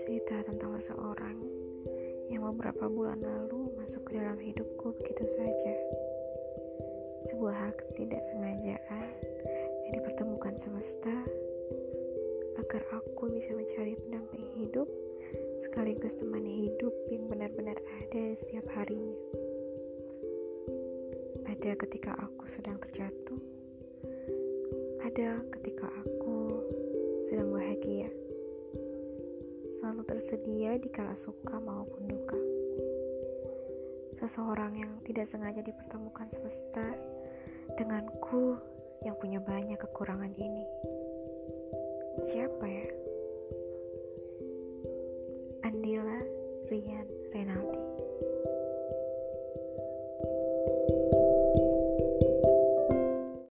cerita tentang seseorang yang beberapa bulan lalu masuk ke dalam hidupku begitu saja. Sebuah hal sengajaan yang dipertemukan semesta agar aku bisa mencari pendamping hidup sekaligus teman hidup yang benar-benar ada setiap harinya. Ada ketika aku sedang terjatuh, ada ketika aku bahagia selalu tersedia di kala suka maupun duka. Seseorang yang tidak sengaja dipertemukan semesta denganku yang punya banyak kekurangan ini. Siapa ya? Andila Renaldi